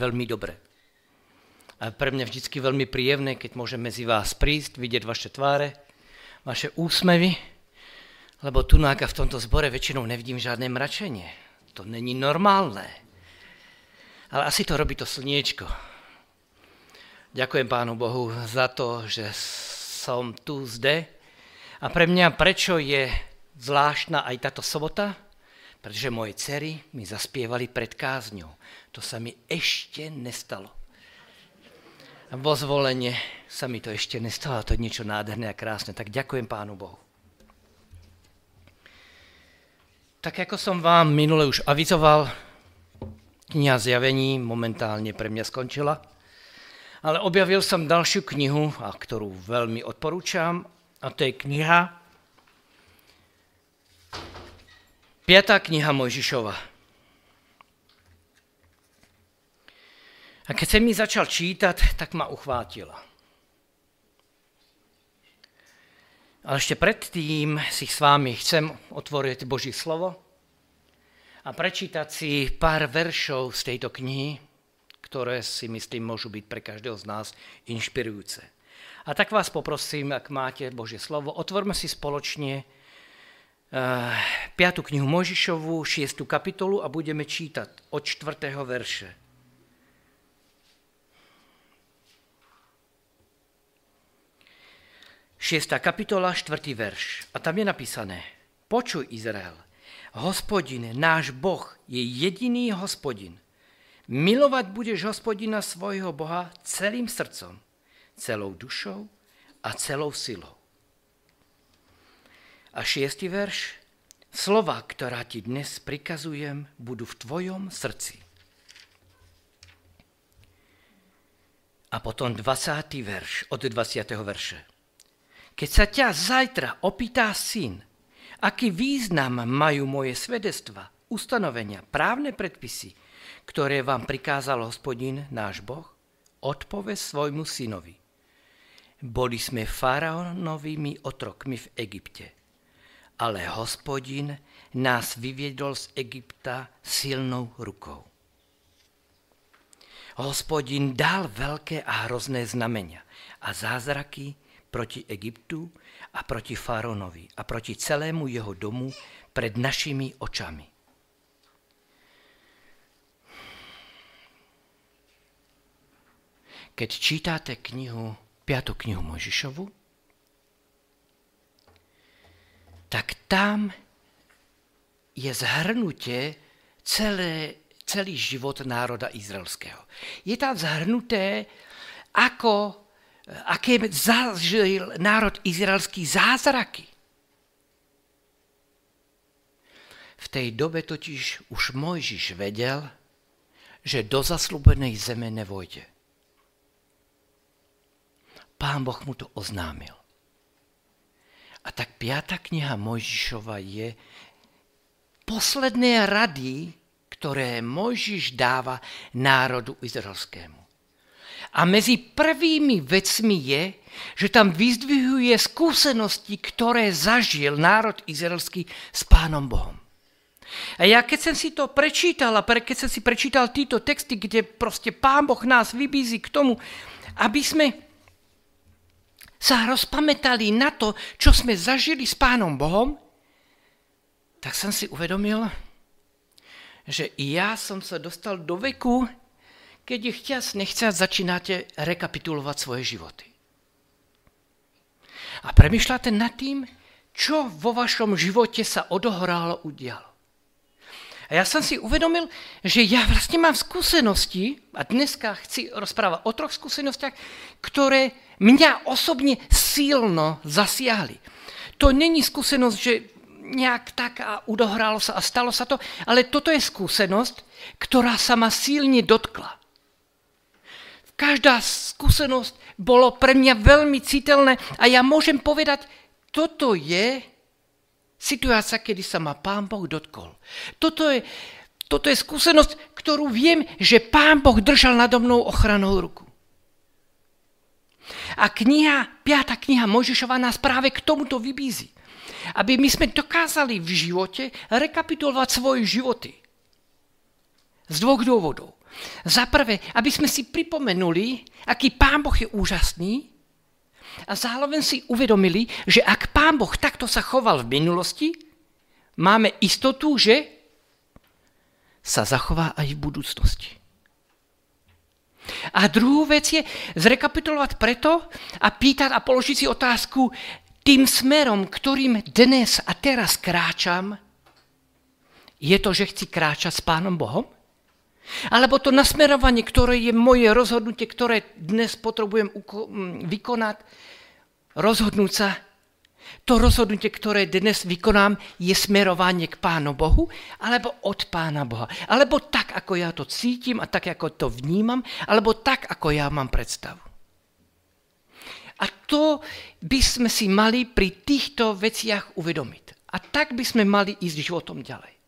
veľmi dobre. A pre mňa vždycky veľmi príjemné, keď môžem medzi vás prísť, vidieť vaše tváre, vaše úsmevy, lebo tu v tomto zbore väčšinou nevidím žiadne mračenie. To není normálne. Ale asi to robí to slniečko. Ďakujem Pánu Bohu za to, že som tu zde. A pre mňa prečo je zvláštna aj táto sobota? Pretože moje cery mi zaspievali pred kázňou. To sa mi ešte nestalo. Vo zvolenie sa mi to ešte nestalo. To je niečo nádherné a krásne. Tak ďakujem Pánu Bohu. Tak ako som vám minule už avizoval, kniha zjavení momentálne pre mňa skončila, ale objavil som ďalšiu knihu, a ktorú veľmi odporúčam, a to je kniha, piatá kniha Mojžišova. A keď som mi začal čítať, tak ma uchvátila. Ale ešte predtým si s vámi chcem otvoriť Boží slovo a prečítať si pár veršov z tejto knihy, ktoré si myslím môžu byť pre každého z nás inšpirujúce. A tak vás poprosím, ak máte Božie slovo, otvorme si spoločne 5. Eh, knihu Možišovu, 6. kapitolu a budeme čítať od 4. verše. 6. kapitola, 4. verš. A tam je napísané, počuj Izrael, hospodin, náš Boh je jediný hospodin. Milovať budeš hospodina svojho Boha celým srdcom, celou dušou a celou silou. A šiestý verš. Slova, ktorá ti dnes prikazujem, budú v tvojom srdci. A potom 20. verš, od 20. verše. Keď sa ťa zajtra opýtá syn, aký význam majú moje svedectva, ustanovenia, právne predpisy, ktoré vám prikázal hospodin, náš Boh, odpoves svojmu synovi. Boli sme faraónovými otrokmi v Egypte, ale hospodin nás vyviedol z Egypta silnou rukou. Hospodin dal veľké a hrozné znamenia a zázraky, proti Egyptu a proti Faraonovi a proti celému jeho domu pred našimi očami. Keď čítáte knihu, piatú knihu Možišovu, tak tam je zhrnutie celé, celý život národa izraelského. Je tam zhrnuté, ako aké zažil národ izraelský zázraky. V tej dobe totiž už Mojžiš vedel, že do zaslúbenej zeme nevojde. Pán Boh mu to oznámil. A tak piata kniha Mojžišova je posledné rady, ktoré Mojžiš dáva národu izraelskému. A mezi prvými vecmi je, že tam vyzdvihuje skúsenosti, ktoré zažil národ izraelský s Pánom Bohom. A ja keď som si to prečítal a keď som si prečítal títo texty, kde proste Pán Boh nás vybízi k tomu, aby sme sa rozpamätali na to, čo sme zažili s Pánom Bohom, tak som si uvedomil, že i ja som sa dostal do veku, keď je chťac, nechťac začínate rekapitulovať svoje životy. A premyšľate nad tým, čo vo vašom živote sa odohrálo, udialo. A ja som si uvedomil, že ja vlastne mám skúsenosti, a dneska chci rozprávať o troch skúsenostiach, ktoré mňa osobne silno zasiahli. To není skúsenosť, že nejak tak a udohralo sa a stalo sa to, ale toto je skúsenosť, ktorá sa ma silne dotkla. Každá skúsenosť bolo pre mňa veľmi citeľné a ja môžem povedať, toto je situácia, kedy sa ma Pán Boh dotkol. Toto je, toto je skúsenosť, ktorú viem, že Pán Boh držal nado mnou ochranou ruku. A kniha, piata kniha Mojžišova nás práve k tomuto vybízi. Aby my sme dokázali v živote rekapitulovať svoje životy. Z dvoch dôvodov. Za prvé, aby sme si pripomenuli, aký Pán Boh je úžasný a zároveň si uvedomili, že ak Pán Boh takto sa choval v minulosti, máme istotu, že sa zachová aj v budúcnosti. A druhú vec je zrekapitulovať preto a pýtať a položiť si otázku, tým smerom, ktorým dnes a teraz kráčam, je to, že chci kráčať s Pánom Bohom? Alebo to nasmerovanie, ktoré je moje rozhodnutie, ktoré dnes potrebujem vykonať, rozhodnúť sa, to rozhodnutie, ktoré dnes vykonám, je smerovanie k Pánu Bohu, alebo od Pána Boha. Alebo tak, ako ja to cítim a tak, ako to vnímam, alebo tak, ako ja mám predstavu. A to by sme si mali pri týchto veciach uvedomiť. A tak by sme mali ísť životom ďalej.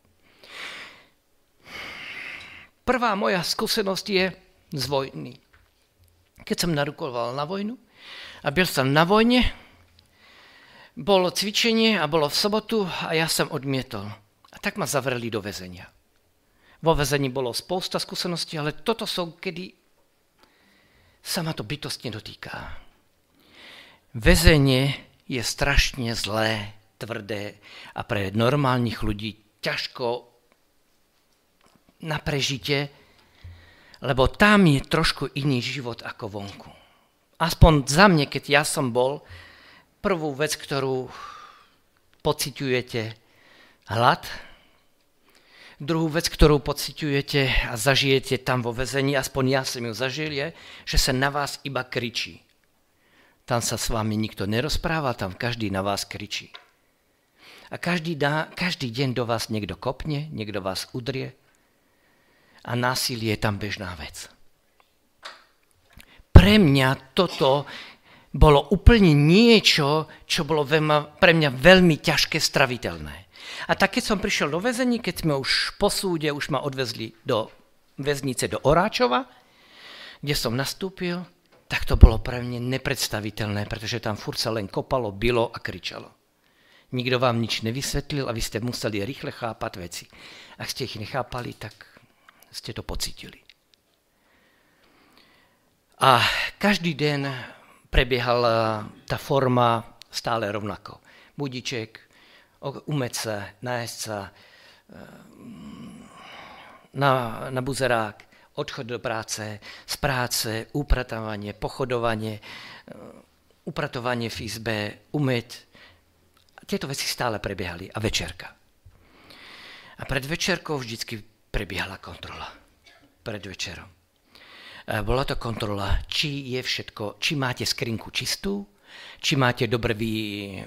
Prvá moja skúsenosť je z vojny. Keď som narukoval na vojnu a byl som na vojne, bolo cvičenie a bolo v sobotu a ja som odmietol. A tak ma zavreli do väzenia. Vo väzení bolo spousta skúseností, ale toto sú, kedy sa ma to bytostne dotýka. Väzenie je strašne zlé, tvrdé a pre normálnych ľudí ťažko na prežite, lebo tam je trošku iný život ako vonku. Aspoň za mne, keď ja som bol, prvú vec, ktorú pociťujete hlad, druhú vec, ktorú pociťujete a zažijete tam vo väzení, aspoň ja som ju zažil, je, že sa na vás iba kričí. Tam sa s vami nikto nerozpráva, tam každý na vás kričí. A každý, dá, každý deň do vás niekto kopne, niekto vás udrie a násilie je tam bežná vec. Pre mňa toto bolo úplne niečo, čo bolo pre mňa veľmi ťažké straviteľné. A tak keď som prišiel do väzení, keď sme už po súde, už ma odvezli do väznice do Oráčova, kde som nastúpil, tak to bolo pre mňa nepredstaviteľné, pretože tam furt sa len kopalo, bylo a kričalo. Nikto vám nič nevysvetlil a vy ste museli rýchle chápať veci. Ak ste ich nechápali, tak ste to pocitili. A každý den prebiehala tá forma stále rovnako. Budiček, umeť sa, nájsť sa, eh, na, na buzerák, odchod do práce, z práce, upratovanie, pochodovanie, eh, upratovanie v izbe, umeť. Tieto veci stále prebiehali a večerka. A pred večerkou vždycky prebiehala kontrola. Pred večerom. Eh, bola to kontrola, či je všetko, či máte skrinku čistú, či máte dobre vy,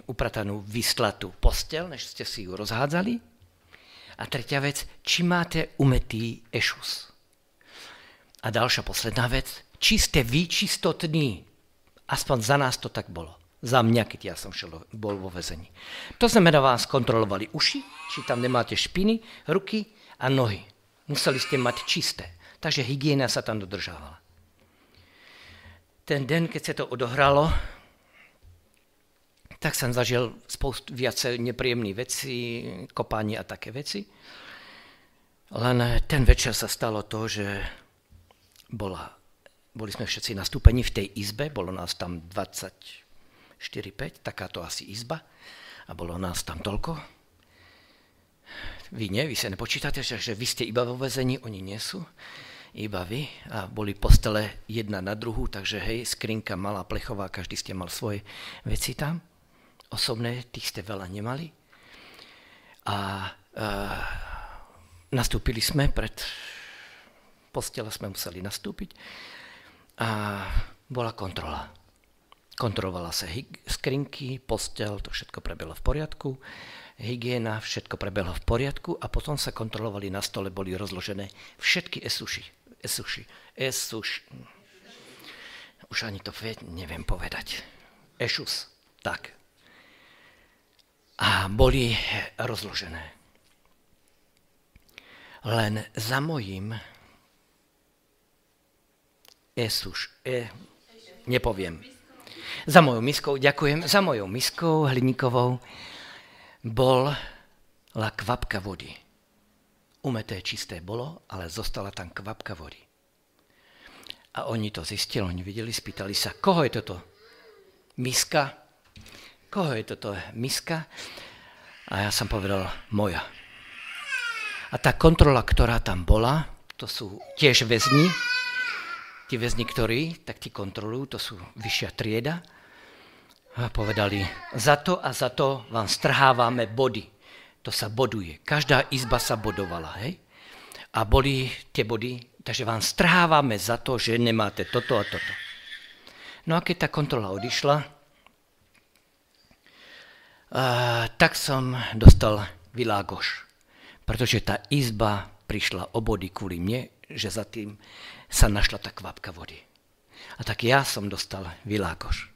upratanú vyslatú postel, než ste si ju rozhádzali. A tretia vec, či máte umetý ešus. A ďalšia posledná vec, či ste vy čistotní. Aspoň za nás to tak bolo. Za mňa, keď ja som šel, bol vo väzení. To znamená, vás kontrolovali uši, či tam nemáte špiny, ruky a nohy. Museli ste mať čisté. Takže hygiena sa tam dodržávala. Ten den, keď sa to odohralo, tak som zažil spoustu viacej nepríjemných vecí, kopanie a také veci. Len ten večer sa stalo to, že bola, boli sme všetci nastúpení v tej izbe, bolo nás tam 24-5, takáto asi izba, a bolo nás tam toľko. Vy nie, vy sa nepočítate, že vy ste iba vo vezení, oni nie sú iba vy a boli postele jedna na druhú, takže hej, skrinka malá plechová, každý ste mal svoje veci tam. Osobné, tých ste veľa nemali. A e, nastúpili sme pred postele, sme museli nastúpiť a bola kontrola. Kontrolovala sa skrinky, postel, to všetko prebehlo v poriadku hygiena, všetko prebehlo v poriadku a potom sa kontrolovali na stole, boli rozložené všetky esuši. Esuši. Esuš. Už ani to neviem povedať. Ešus. Tak. A boli rozložené. Len za mojím Esuš. E, nepoviem. Za mojou miskou, ďakujem, za mojou miskou hliníkovou bola kvapka vody umeté čisté bolo, ale zostala tam kvapka vody. A oni to zistili, oni videli, spýtali sa, koho je toto? Miska? Koho je toto miska? A ja som povedal, moja. A tá kontrola, ktorá tam bola, to sú tiež väzni, tí väzni, ktorí tak ti kontrolujú, to sú vyššia trieda, a povedali, za to a za to vám strhávame body. To sa boduje. Každá izba sa bodovala, hej? A boli tie body, takže vám strhávame za to, že nemáte toto a toto. No a keď tá kontrola odišla, a, tak som dostal világoš pretože tá izba prišla o body kvôli mne, že za tým sa našla tá kvapka vody. A tak ja som dostal vilákoš.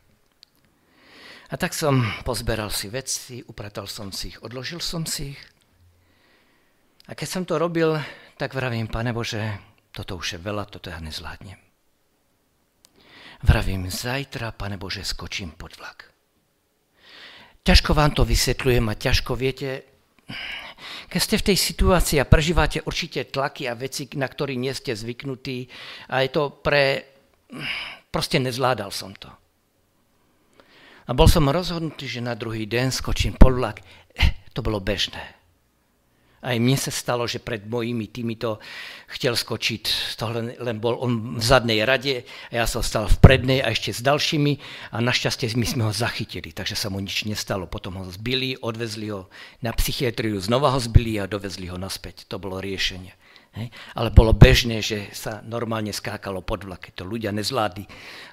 A tak som pozberal si veci, upratal som si ich, odložil som si ich. A keď som to robil, tak vravím, Pane Bože, toto už je veľa, toto ja nezvládnem. Vravím, zajtra, Pane Bože, skočím pod vlak. Ťažko vám to vysvetľujem a ťažko viete, keď ste v tej situácii a prežívate určite tlaky a veci, na ktoré nie ste zvyknutí a je to pre... Proste nezvládal som to. A bol som rozhodnutý, že na druhý deň skočím pod vlak. Eh, to bolo bežné. Aj mne sa stalo, že pred mojimi týmito chcel skočiť, tohle len bol on v zadnej rade a ja som stal v prednej a ešte s ďalšími a našťastie my sme ho zachytili, takže sa mu nič nestalo. Potom ho zbili, odvezli ho na psychiatriu, znova ho zbili a dovezli ho naspäť. To bolo riešenie. Hej. Ale bolo bežné, že sa normálne skákalo pod vlaky. To ľudia nezvládli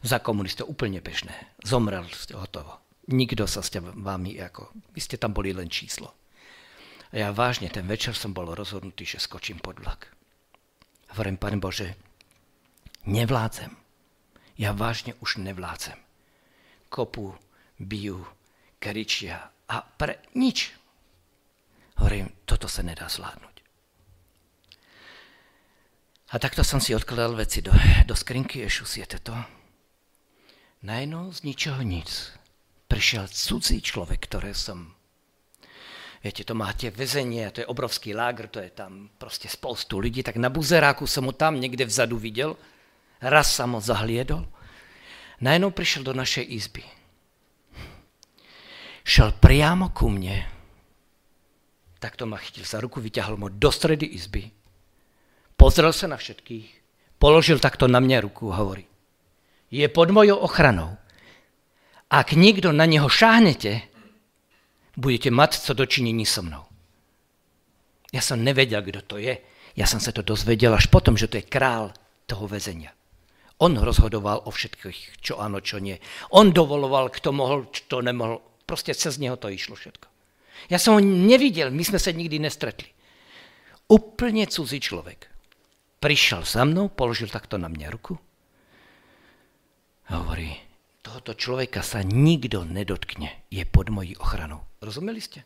za komunistov. Úplne bežné. Zomrel hotovo. Nikto sa s vami, ako, vy ste tam boli len číslo. A ja vážne ten večer som bol rozhodnutý, že skočím pod vlak. A hovorím, Pane Bože, nevládzem. Ja vážne už nevládzem. Kopu, bijú, keričia a pre nič. Hovorím, toto sa nedá zvládnuť. A takto som si odkladal veci do, do skrinky, je to. Najno z ničoho nic prišiel cudzí človek, ktoré som. Viete, to máte väzenie, to je obrovský lágr, to je tam proste spoustu ľudí, tak na buzeráku som ho tam niekde vzadu videl, raz som ho zahliedol, najednou prišiel do našej izby. Šel priamo ku mne, takto ma chytil za ruku, vyťahol mu do stredy izby, pozrel sa na všetkých, položil takto na mňa ruku a hovorí, je pod mojou ochranou. Ak niekto na neho šáhnete, budete mať co dočinení so mnou. Ja som nevedel, kto to je. Ja som sa to dozvedel až potom, že to je král toho väzenia. On rozhodoval o všetkých, čo áno, čo nie. On dovoloval, kto mohol, kto nemohol. Proste cez neho to išlo všetko. Ja som ho nevidel, my sme sa nikdy nestretli. Úplne cudzí človek. Prišiel za mnou, položil takto na mňa ruku a hovorí, tohoto človeka sa nikto nedotkne, je pod mojí ochranou. Rozumeli ste?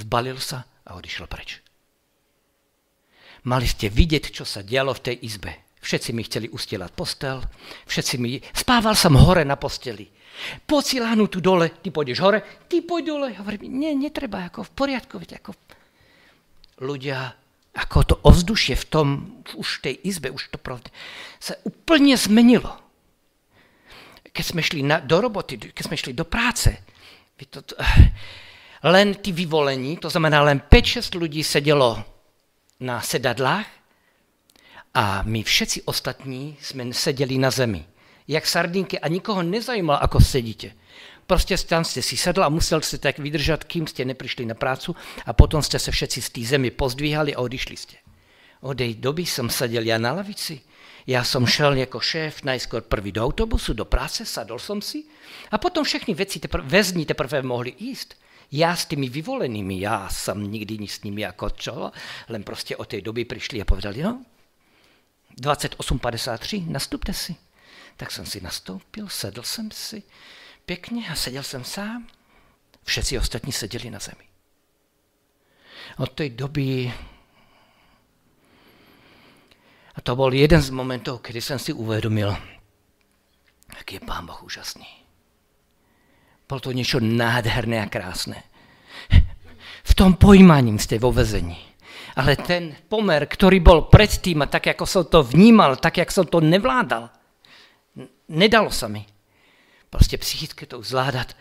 Zbalil sa a odišiel preč. Mali ste vidieť, čo sa dialo v tej izbe. Všetci mi chceli ustielať postel, všetci mi... Spával som hore na posteli. Si tu dole, ty pôjdeš hore, ty poď dole. Hovorím, nie, netreba, ako v poriadku, veď ako... Ľudia, ako to ovzdušie v tom, už v tej izbe, už to pravde, sa úplne zmenilo. Keď sme šli na, do roboty, keď sme šli do práce, to, to, len tí vyvolení, to znamená len 5-6 ľudí sedelo na sedadlách a my všetci ostatní sme sedeli na zemi. Jak sardinky a nikoho nezajímalo, ako sedíte. Proste tam ste si sedli a museli ste tak vydržať, kým ste neprišli na prácu a potom ste sa všetci z tej zemi pozdvíhali a odišli ste. Od tej doby som sedel ja na lavici. Ja som šel ako šéf najskôr prvý do autobusu, do práce, sadol som si a potom všechny veci, tepr- väzni teprve mohli ísť. Ja s tými vyvolenými, ja som nikdy ni s nimi ako čo, len proste od tej doby prišli a povedali, no, 28.53, nastupte si. Tak som si nastoupil, sedl som si pekne a sedel som sám. Všetci ostatní sedeli na zemi. Od tej doby a to bol jeden z momentov, kedy som si uvedomil, aký je Pán Boh úžasný. Bolo to niečo nádherné a krásne. V tom pojímaním ste vo vezení. Ale ten pomer, ktorý bol predtým a tak, ako som to vnímal, tak, ako som to nevládal, Nedalo sa mi. Proste psychicky to zvládať.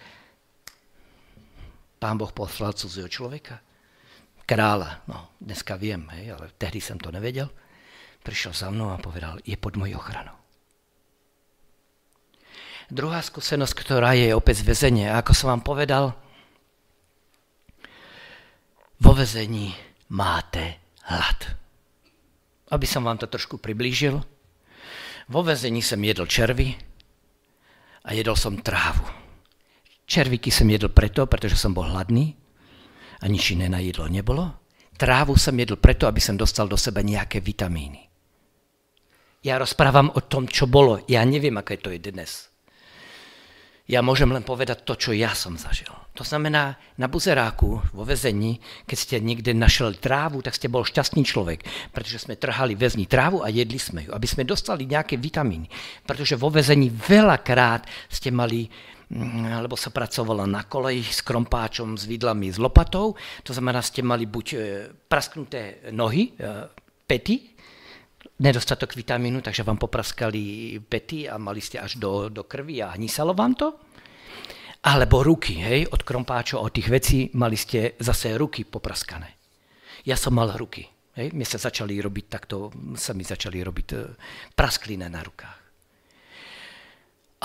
Pán Boh poslal cudzieho človeka. Kráľa. No, dneska viem, hej, ale tehdy som to nevedel. Prišiel za mnou a povedal, je pod mojou ochranou. Druhá skúsenosť, ktorá je opäť väzenie. A ako som vám povedal, vo väzení máte hlad. Aby som vám to trošku priblížil, vo väzení som jedol červy a jedol som trávu. Červíky som jedol preto, pretože som bol hladný a nič iné na jedlo nebolo. Trávu som jedol preto, aby som dostal do seba nejaké vitamíny. Ja rozprávam o tom, čo bolo. Ja neviem, aké to je dnes. Ja môžem len povedať to, čo ja som zažil. To znamená, na buzeráku, vo väzení, keď ste niekde našli trávu, tak ste bol šťastný človek, pretože sme trhali väzni trávu a jedli sme ju, aby sme dostali nejaké vitamíny. Pretože vo väzení veľakrát ste mali mm, lebo sa pracovala na koleji s krompáčom, s vidlami, s lopatou. To znamená, ste mali buď e, prasknuté nohy, e, pety, nedostatok vitamínu, takže vám popraskali pety a mali ste až do, do krvi a hnisalo vám to. Alebo ruky, hej, od krompáčov, od tých vecí mali ste zase ruky popraskané. Ja som mal ruky. Hej, mne sa začali robiť takto, sa mi začali robiť e, praskliné na rukách.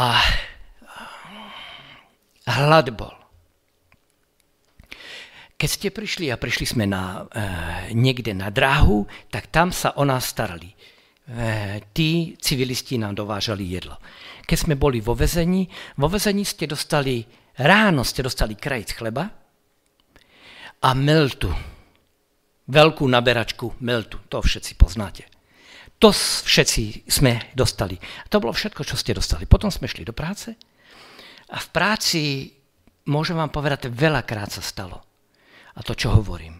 A hlad bol. Keď ste prišli a prišli sme na, e, niekde na dráhu, tak tam sa o nás starali. E, tí civilisti nám dovážali jedlo. Keď sme boli vo vezení, vo vezení ste dostali, ráno ste dostali krajc chleba a meltu. Veľkú naberačku meltu. To všetci poznáte. To všetci sme dostali. To bolo všetko, čo ste dostali. Potom sme šli do práce a v práci, môžem vám povedať, veľakrát sa stalo a to, čo hovorím.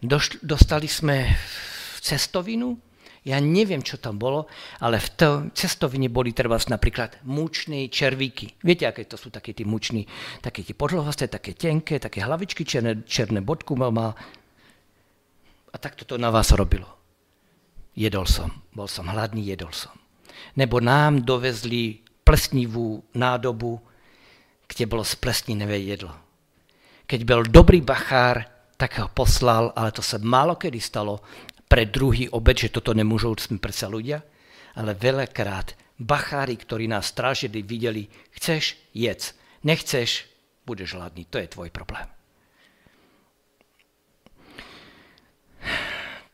Došli, dostali sme cestovinu, ja neviem, čo tam bolo, ale v to, cestovine boli treba napríklad mučné červíky. Viete, aké to sú také tí muční, také tie podlohasté, také tenké, také hlavičky, černé, černé bodku mal. A takto to na vás robilo. Jedol som, bol som hladný, jedol som. Nebo nám dovezli plesnivú nádobu, kde bolo splesnivé jedlo. Keď bol dobrý bachár, tak ho poslal, ale to sa málo kedy stalo pre druhý obed, že toto nemôžu predsa ľudia, ale veľakrát bachári, ktorí nás strážili, videli, chceš, jedz, nechceš, budeš hladný, to je tvoj problém.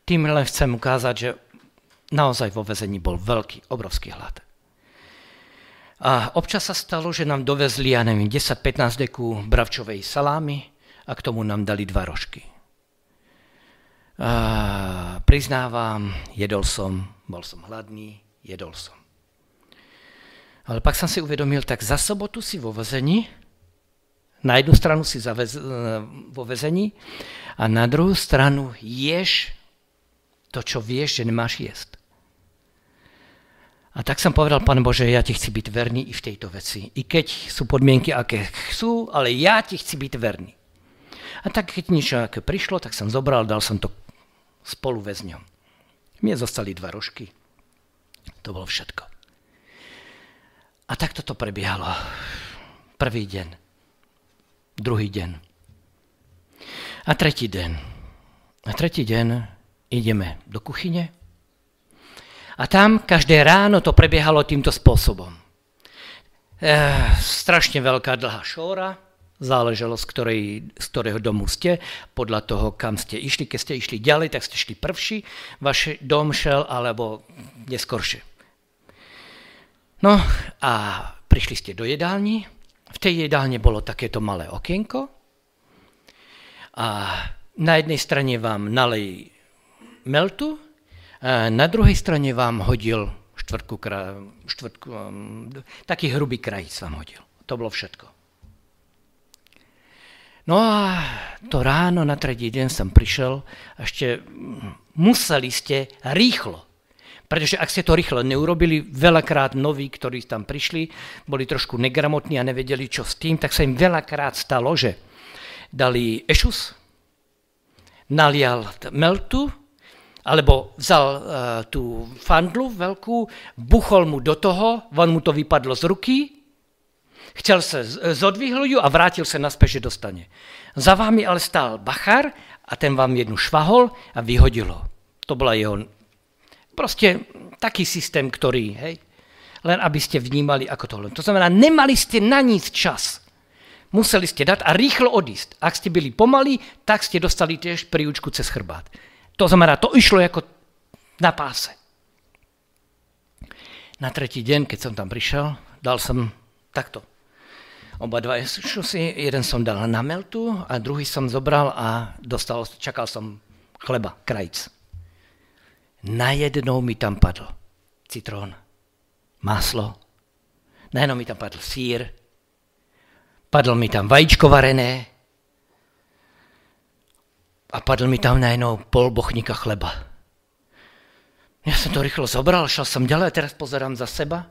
Tým len chcem ukázať, že naozaj vo vezení bol veľký, obrovský hlad. A občas sa stalo, že nám dovezli, ja neviem, 10-15 deku bravčovej salámy, a k tomu nám dali dva rožky. A priznávam, jedol som, bol som hladný, jedol som. Ale pak som si uvedomil, tak za sobotu si vo vezení, na jednu stranu si zavez, vo vezení a na druhú stranu ješ to, čo vieš, že nemáš jesť. A tak som povedal, Pane Bože, ja ti chci byť verný i v tejto veci. I keď sú podmienky, aké chcú, ale ja ti chci byť verný. A tak keď niečo aké prišlo, tak som zobral, dal som to spolu väzňom. Mne zostali dva rožky. To bolo všetko. A takto to prebiehalo. Prvý deň, druhý deň a tretí deň. A tretí deň ideme do kuchyne a tam každé ráno to prebiehalo týmto spôsobom. E, strašne veľká dlhá šóra, záležalo z, ktorej, z ktorého domu ste, podľa toho, kam ste išli. Keď ste išli ďalej, tak ste šli prvší, váš dom šel, alebo neskoršie. No a prišli ste do jedálni, v tej jedálne bolo takéto malé okienko a na jednej strane vám nalej meltu, a na druhej strane vám hodil štvrtku, štvrtku um, taký hrubý krajíc vám hodil. To bolo všetko. No a to ráno na tretí deň som prišiel, ešte museli ste rýchlo. Pretože ak ste to rýchlo neurobili, veľakrát noví, ktorí tam prišli, boli trošku negramotní a nevedeli, čo s tým, tak sa im veľakrát stalo, že dali ešus, nalial meltu Alebo vzal uh, tú fandlu veľkú, buchol mu do toho, on mu to vypadlo z ruky, chcel sa zodvihľujú a vrátil sa naspäť, že dostane. Za vámi ale stál bachar a ten vám jednu švahol a vyhodilo. To bola jeho proste taký systém, ktorý, hej, len aby ste vnímali, ako to len. To znamená, nemali ste na nic čas. Museli ste dať a rýchlo odísť. Ak ste byli pomalí, tak ste dostali tiež príučku cez chrbát. To znamená, to išlo ako na páse. Na tretí deň, keď som tam prišiel, dal som takto. Oba dva šusy, jeden som dal na meltu a druhý som zobral a dostal, čakal som chleba, krajc. Najednou mi tam padl citrón, maslo, najednou mi tam padl sír, padl mi tam vajíčko varené, a padl mi tam najednou pol bochníka chleba. Ja som to rýchlo zobral, šel som ďalej a teraz pozerám za seba.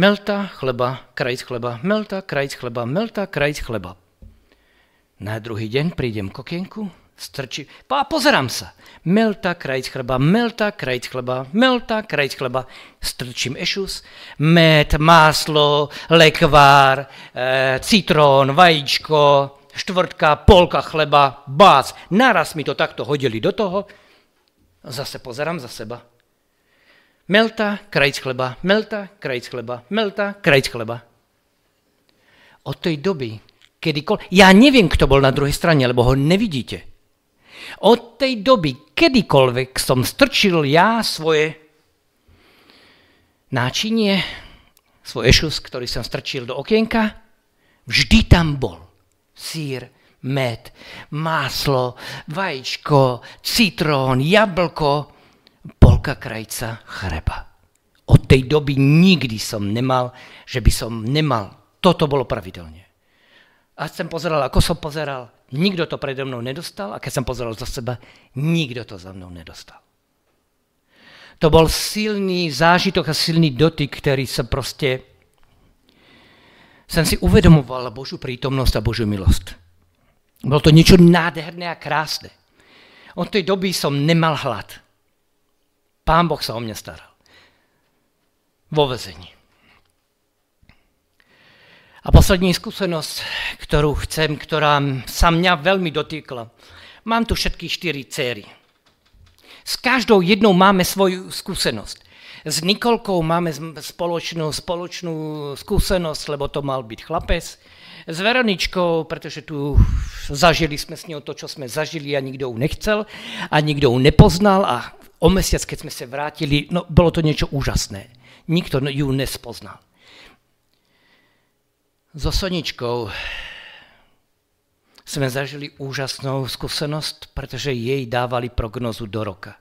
Melta, chleba, krajc chleba, melta, krajc chleba, melta, krajc chleba. Na druhý deň prídem k okienku, strčí, a pozerám sa. Melta, krajc chleba, melta, krajc chleba, melta, krajc chleba. Strčím ešus, med, máslo, lekvár, e, citrón, vajíčko, štvrtka, polka chleba, bác. Naraz mi to takto hodili do toho. Zase pozerám za seba. Melta, krajc chleba, melta, krajc chleba, melta, krajc chleba. Od tej doby, kedykoľvek, ja neviem, kto bol na druhej strane, lebo ho nevidíte. Od tej doby, kedykoľvek som strčil ja svoje náčinie, svoj ešus, ktorý som strčil do okienka, vždy tam bol sír, med, máslo, vajíčko, citrón, jablko, polka krajca chreba. Od tej doby nikdy som nemal, že by som nemal. Toto bolo pravidelne. A som pozeral, ako som pozeral, nikto to predo mnou nedostal a keď som pozeral za seba, nikto to za mnou nedostal. To bol silný zážitok a silný dotyk, ktorý sa proste som si uvedomoval Božú prítomnosť a Božú milosť. Bolo to niečo nádherné a krásne. Od tej doby som nemal hlad. Pán Boh sa o mňa staral. Vo vezení. A poslední skúsenosť, ktorú chcem, ktorá sa mňa veľmi dotýkla. Mám tu všetky štyri céry. S každou jednou máme svoju skúsenosť. S Nikolkou máme spoločnú, spoločnú skúsenosť, lebo to mal byť chlapec. S Veroničkou, pretože tu zažili sme s ňou to, čo sme zažili a nikto ju nechcel a nikto ju nepoznal a o mesiac, keď sme sa vrátili, no bolo to niečo úžasné. Nikto ju nespoznal. So Soničkou sme zažili úžasnú skúsenosť, pretože jej dávali prognozu do roka.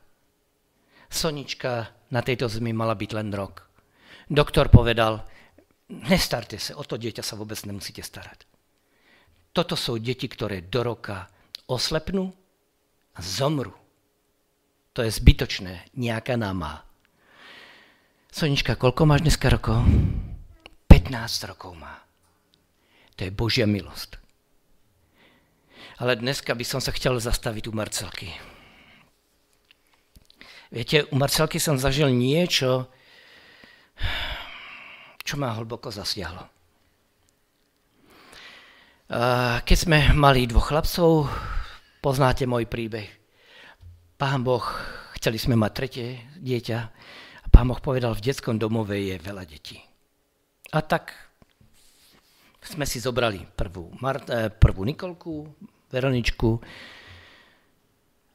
Sonička na tejto zemi mala byť len rok. Doktor povedal, nestarte sa, o to dieťa sa vôbec nemusíte starať. Toto sú deti, ktoré do roka oslepnú a zomru. To je zbytočné, nejaká náma. Sonička, koľko máš dneska rokov? 15 rokov má. To je Božia milosť. Ale dneska by som sa chcel zastaviť u Marcelky. Viete, u Marcelky som zažil niečo, čo ma hlboko zasiahlo. Keď sme mali dvoch chlapcov, poznáte môj príbeh. Pán Boh, chceli sme mať tretie dieťa a pán Boh povedal, v detskom domove je veľa detí. A tak sme si zobrali prvú, Mar- eh, prvú Nikolku, Veroničku,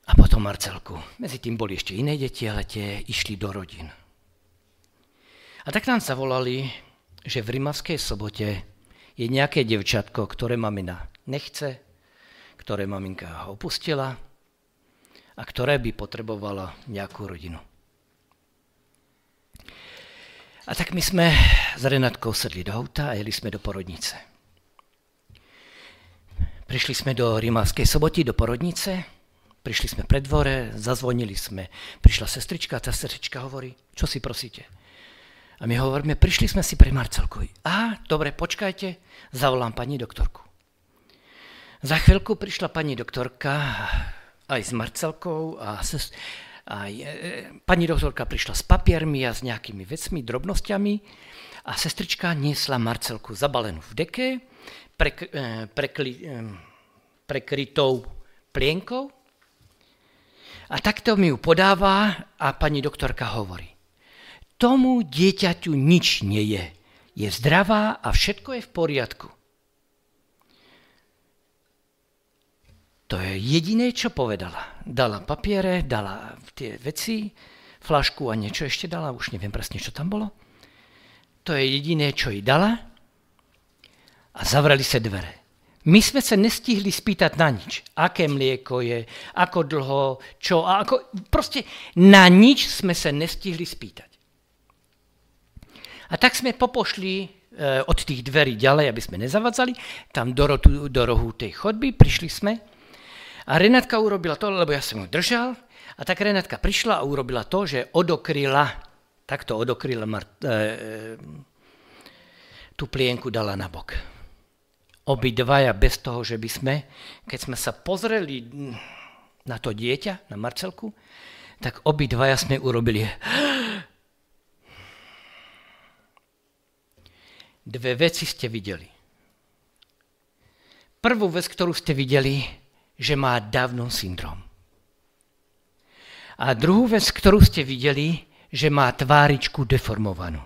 a potom Marcelku. Medzi tým boli ešte iné deti, ale tie išli do rodín. A tak nám zavolali, že v Rimavskej sobote je nejaké devčatko, ktoré mamina nechce, ktoré maminka opustila a ktoré by potrebovala nejakú rodinu. A tak my sme s Renatkou sedli do auta a jeli sme do porodnice. Prišli sme do Rimavskej soboty, do porodnice Prišli sme pred dvore, zazvonili sme. Prišla sestrička a tá sestrička hovorí, čo si prosíte? A my hovoríme, prišli sme si pre Marcelku. A, dobre, počkajte, zavolám pani doktorku. Za chvíľku prišla pani doktorka, aj s Marcelkou a, ses, a je, pani doktorka prišla s papiermi a s nejakými vecmi, drobnosťami a sestrička niesla Marcelku zabalenú v deke, prek, e, prekli, e, prekrytou plienkou a takto mi ju podáva a pani doktorka hovorí, tomu dieťaťu nič nie je. Je zdravá a všetko je v poriadku. To je jediné, čo povedala. Dala papiere, dala tie veci, flašku a niečo ešte dala, už neviem presne, čo tam bolo. To je jediné, čo jej dala a zavreli sa dvere. My sme sa nestihli spýtať na nič. Aké mlieko je, ako dlho, čo a ako... Proste na nič sme sa nestihli spýtať. A tak sme popošli e, od tých dverí ďalej, aby sme nezavadzali, tam do, rotu, do rohu tej chodby, prišli sme a Renátka urobila to, lebo ja som ju držal, a tak Renátka prišla a urobila to, že odokryla, takto odokryla Mart, e, e, tú plienku dala na bok. Obidvaja bez toho, že by sme, keď sme sa pozreli na to dieťa, na Marcelku, tak obidvaja sme urobili Dve veci ste videli. Prvú vec, ktorú ste videli, že má Downov syndrom. A druhú vec, ktorú ste videli, že má tváričku deformovanú.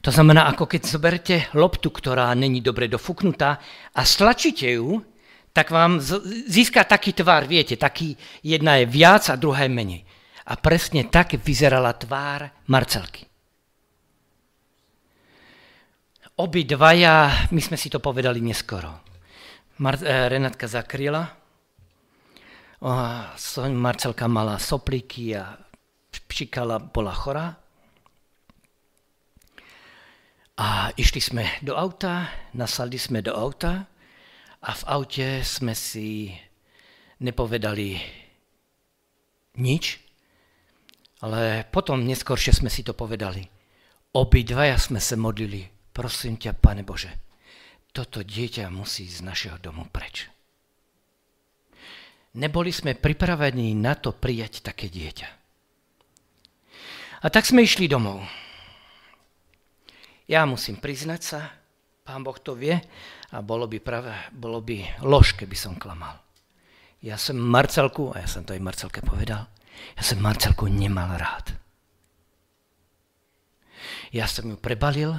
To znamená, ako keď zoberte loptu, ktorá není dobre dofuknutá a stlačíte ju, tak vám získa taký tvar, viete, taký, jedna je viac a druhá je menej. A presne tak vyzerala tvár Marcelky. Obi dvaja, my sme si to povedali neskoro. Mar- eh, Renátka zakryla. Marcelka mala sopliky a pšikala, bola chorá. A išli sme do auta, nasadli sme do auta a v aute sme si nepovedali nič, ale potom neskôršie sme si to povedali. Obidvaja sme sa modlili, prosím ťa, Pane Bože, toto dieťa musí z našeho domu preč. Neboli sme pripravení na to prijať také dieťa. A tak sme išli domov. Ja musím priznať sa, pán Boh to vie, a bolo by, práve, bolo by lož, keby som klamal. Ja som Marcelku, a ja som to aj Marcelke povedal, ja som Marcelku nemal rád. Ja som ju prebalil,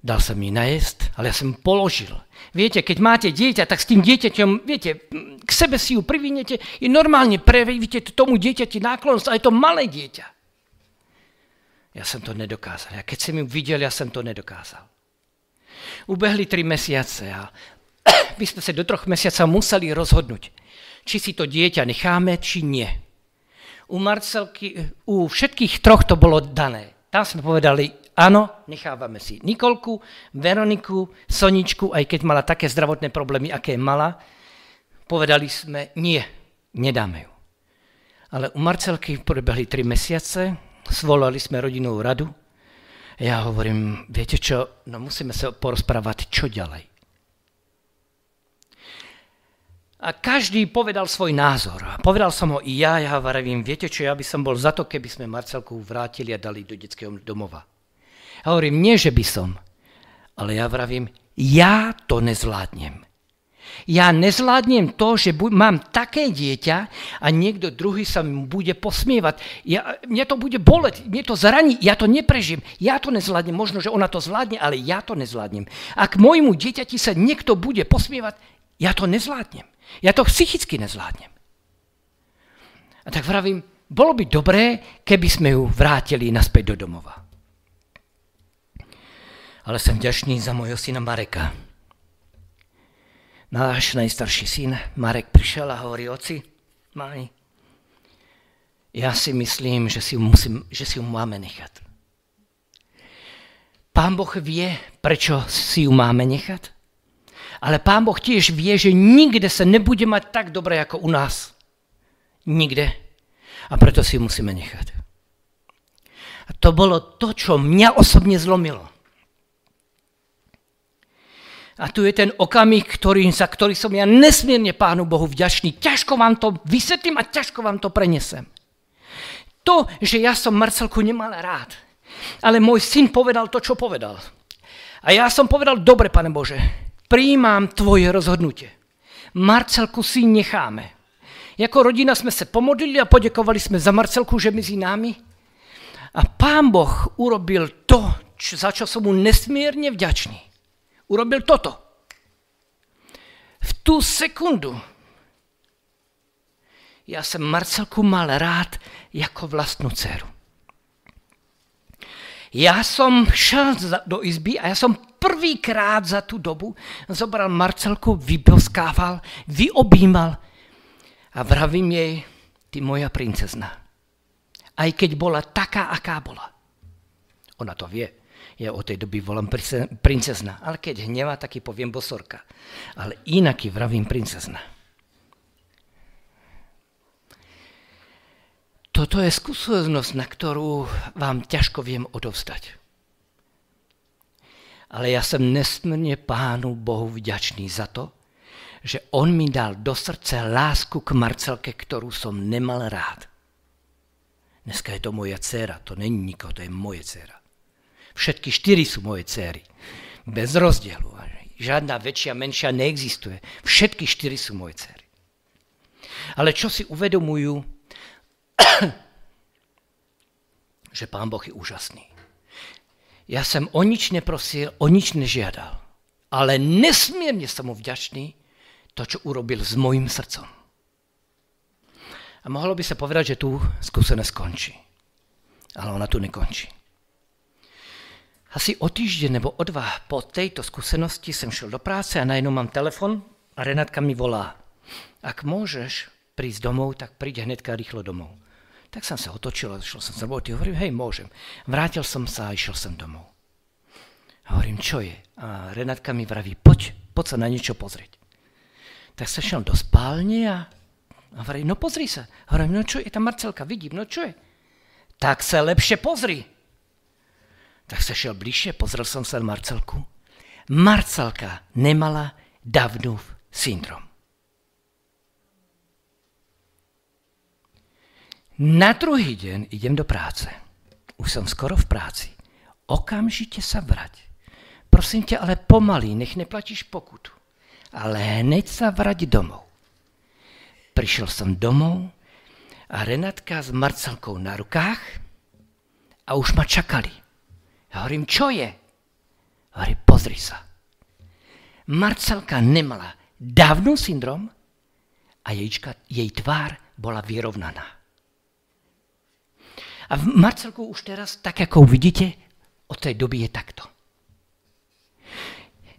Dal som mi najesť, ale ja som položil. Viete, keď máte dieťa, tak s tým dieťaťom, viete, k sebe si ju privinete i normálne prejavíte tomu dieťati náklonnosť, aj to malé dieťa. Ja som to nedokázal. Ja keď som ju videl, ja som to nedokázal. Ubehli tri mesiace a my sme sa do troch mesiacov museli rozhodnúť, či si to dieťa necháme, či nie. U Marcelky, u všetkých troch to bolo dané. Tam sme povedali, Áno, nechávame si Nikolku, Veroniku, Soničku, aj keď mala také zdravotné problémy, aké mala. Povedali sme, nie, nedáme ju. Ale u Marcelky prebehli tri mesiace, svolali sme rodinovú radu. Ja hovorím, viete čo, no musíme sa porozprávať, čo ďalej. A každý povedal svoj názor. Povedal som ho i ja, ja hovorím, viete čo, ja by som bol za to, keby sme Marcelku vrátili a dali do detského domova. Ja hovorím, nie, že by som, ale ja vravím, ja to nezvládnem. Ja nezvládnem to, že mám také dieťa a niekto druhý sa mu bude posmievať. Ja, mne to bude boleť, mne to zraní, ja to neprežijem. Ja to nezvládnem, možno, že ona to zvládne, ale ja to nezvládnem. Ak môjmu dieťati sa niekto bude posmievať, ja to nezvládnem. Ja to psychicky nezvládnem. A tak vravím, bolo by dobré, keby sme ju vrátili naspäť do domova ale som vďačný za môjho syna Mareka. Náš najstarší syn Marek prišiel a hovorí, oci, mami, ja si myslím, že si, musím, že si ju máme nechať. Pán Boh vie, prečo si ju máme nechať, ale Pán Boh tiež vie, že nikde sa nebude mať tak dobre ako u nás. Nikde. A preto si ju musíme nechať. A to bolo to, čo mňa osobne zlomilo. A tu je ten okamih, ktorý, za ktorý som ja nesmierne Pánu Bohu vďačný. Ťažko vám to vysvetlím a ťažko vám to prenesem. To, že ja som Marcelku nemal rád, ale môj syn povedal to, čo povedal. A ja som povedal, dobre, Pane Bože, príjmam tvoje rozhodnutie. Marcelku si necháme. Jako rodina sme sa pomodlili a podekovali sme za Marcelku, že medzi nami. A Pán Boh urobil to, za čo som mu nesmierne vďačný urobil toto. V tú sekundu ja som Marcelku mal rád ako vlastnú dceru. Ja som šel do izby a ja som prvýkrát za tú dobu zobral Marcelku, vyboskával, vyobímal a vravím jej, ty moja princezna. Aj keď bola taká, aká bola. Ona to vie ja od tej doby volám princezna. Ale keď hnevá, tak poviem bosorka. Ale inak vravím princezna. Toto je skúsenosť, na ktorú vám ťažko viem odovzdať. Ale ja som nesmírne Pánu Bohu vďačný za to, že On mi dal do srdce lásku k Marcelke, ktorú som nemal rád. Dneska je to moja dcera, to není nikoho, to je moje dcera. Všetky štyri sú moje céry. Bez rozdielu. Žiadna väčšia, menšia neexistuje. Všetky štyri sú moje céry. Ale čo si uvedomujú, že Pán Boh je úžasný. Ja som o nič neprosil, o nič nežiadal. Ale nesmierne som mu vďačný to, čo urobil s mojim srdcom. A mohlo by sa povedať, že tu skúsené skončí. Ale ona tu nekončí. Asi o týždeň nebo o dva po tejto skúsenosti som šiel do práce a najednou mám telefon a Renátka mi volá. Ak môžeš prísť domov, tak príď hnedka rýchlo domov. Tak som sa otočil a šiel som sa roboty. Hovorím, hej, môžem. Vrátil som sa a išiel som domov. Hovorím, čo je? A Renátka mi vraví, poď, poď sa na niečo pozrieť. Tak sa šiel do spálne a, a hovorím, no pozri sa. Hovorím, no čo je, tam Marcelka, vidím, no čo je? Tak sa lepšie pozri. Tak sa šiel bližšie, pozrel som sa na Marcelku. Marcelka nemala Davnov syndrom. Na druhý deň idem do práce. Už som skoro v práci. Okamžite sa vrať. Prosím ťa, ale pomaly, nech neplatíš pokutu. Ale hneď sa vrať domov. Prišiel som domov a Renatka s Marcelkou na rukách a už ma čakali. Ja hovorím, čo je? Hovorí, pozri sa. Marcelka nemala dávnu syndrom a jejíčka, jej tvár bola vyrovnaná. A v Marcelku už teraz, tak ako vidíte, od tej doby je takto.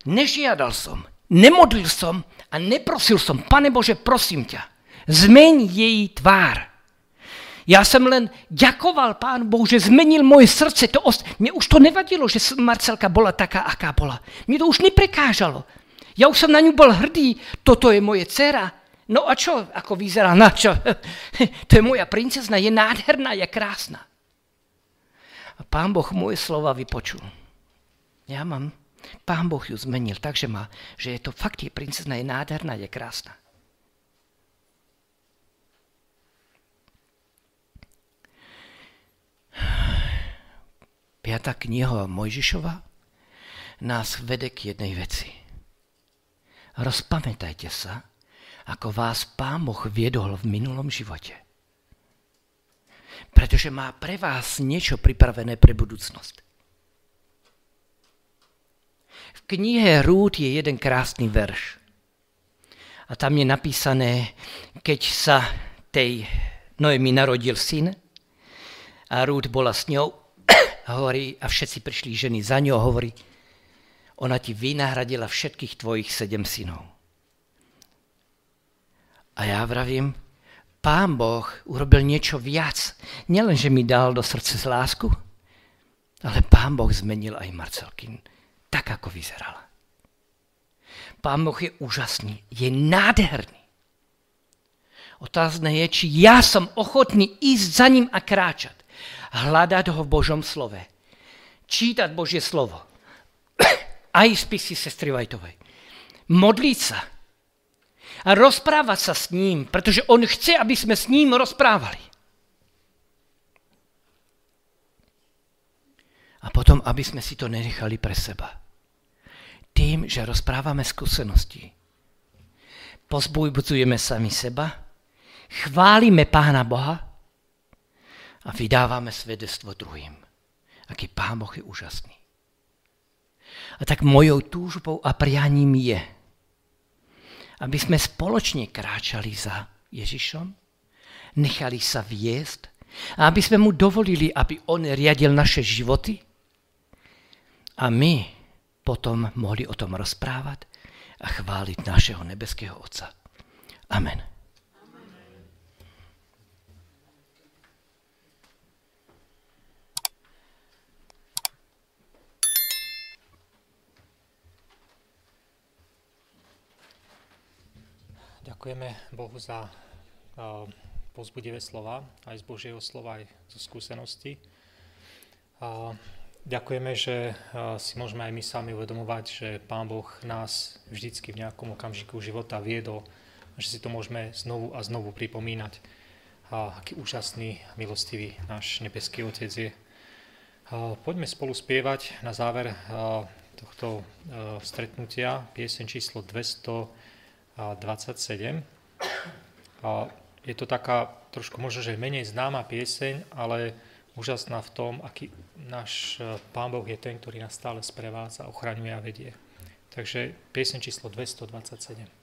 Nežiadal som, nemodlil som a neprosil som, Pane Bože, prosím ťa, zmeň jej tvár. Ja som len ďakoval Pánu Bohu, že zmenil moje srdce. To ost... Mne už to nevadilo, že Marcelka bola taká, aká bola. Mne to už neprekážalo. Ja už som na ňu bol hrdý. Toto je moje dcera. No a čo? Ako vyzerá? Na čo? to je moja princezna. Je nádherná, je krásna. A Pán Boh moje slova vypočul. Ja mám. Pán Boh ju zmenil tak, že, má, že je to fakt, je princezna, je nádherná, je krásna. Piatá kniha Mojžišova nás vede k jednej veci. Rozpamätajte sa, ako vás Pán Boh viedol v minulom živote. Pretože má pre vás niečo pripravené pre budúcnosť. V knihe Rúd je jeden krásny verš. A tam je napísané, keď sa tej Noemi narodil syn a Rúd bola s ňou, hovorí, a všetci prišli ženy za ňou hovorí, ona ti vynahradila všetkých tvojich sedem synov. A ja vravím, pán Boh urobil niečo viac. Nielen, že mi dal do srdce z lásku, ale pán Boh zmenil aj Marcelkin, tak ako vyzerala. Pán Boh je úžasný, je nádherný. Otázne je, či ja som ochotný ísť za ním a kráčať hľadať ho v Božom slove. Čítať Božie slovo. Aj spisy sestry Vajtovej. modliť sa a rozprávať sa s ním, pretože on chce, aby sme s ním rozprávali. A potom, aby sme si to nenechali pre seba. Tým, že rozprávame skúsenosti. Pozbujbuzujeme sami seba, chválime Pána Boha a vydávame svedectvo druhým. Aký Pán Boh je úžasný. A tak mojou túžbou a prianím je, aby sme spoločne kráčali za Ježišom, nechali sa viesť a aby sme mu dovolili, aby on riadil naše životy a my potom mohli o tom rozprávať a chváliť našeho nebeského Otca. Amen. Ďakujeme Bohu za uh, pozbudivé slova, aj z Božieho slova, aj zo skúsenosti. Uh, ďakujeme, že uh, si môžeme aj my sami uvedomovať, že Pán Boh nás vždycky v nejakom okamžiku života viedol, že si to môžeme znovu a znovu pripomínať. A aký úžasný, milostivý náš nebeský Otec je. Poďme spolu spievať na záver tohto stretnutia pieseň číslo 200 27. A je to taká trošku možno, že menej známa pieseň, ale úžasná v tom, aký náš e, Pán Boh je ten, ktorý nás stále sprevádza, ochraňuje a vedie. Takže pieseň číslo 227.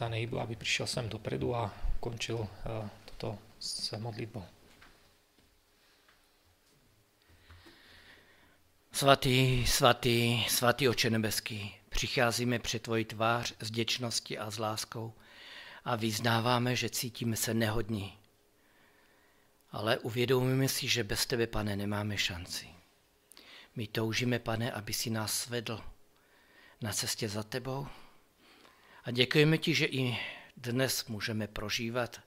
brata Nejbu, aby prišiel sem dopredu a končil uh, toto s modlitbou. Svatý, svatý, svatý oče nebeský, přicházíme před tvoji tvář s děčností a s láskou a vyznáváme, že cítíme se nehodní. Ale uvědomíme si, že bez tebe, pane, nemáme šanci. My toužíme, pane, aby si nás svedl na cestě za tebou, a děkujeme ti, že i dnes můžeme prožívat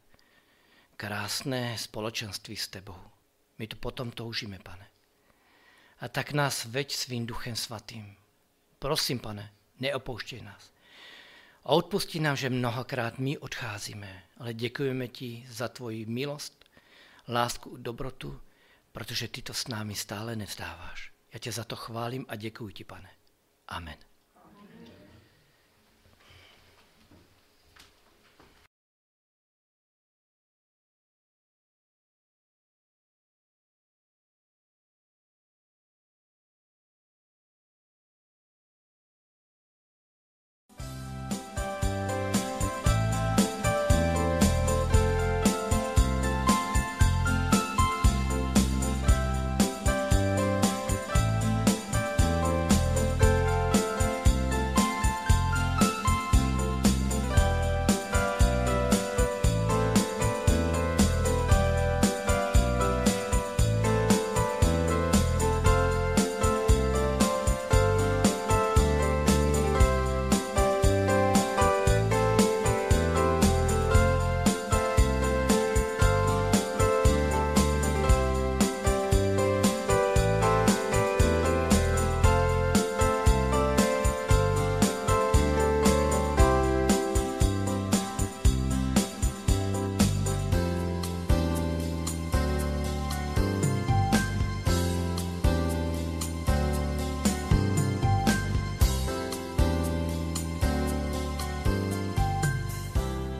krásné společenství s tebou. My to potom toužíme, pane. A tak nás veď svým duchem svatým. Prosím, pane, neopouštěj nás. A odpustí nám, že mnohokrát my odcházíme, ale děkujeme ti za tvoji milost, lásku, dobrotu, protože ty to s námi stále nevzdáváš. Já tě za to chválím a děkuji ti, pane. Amen.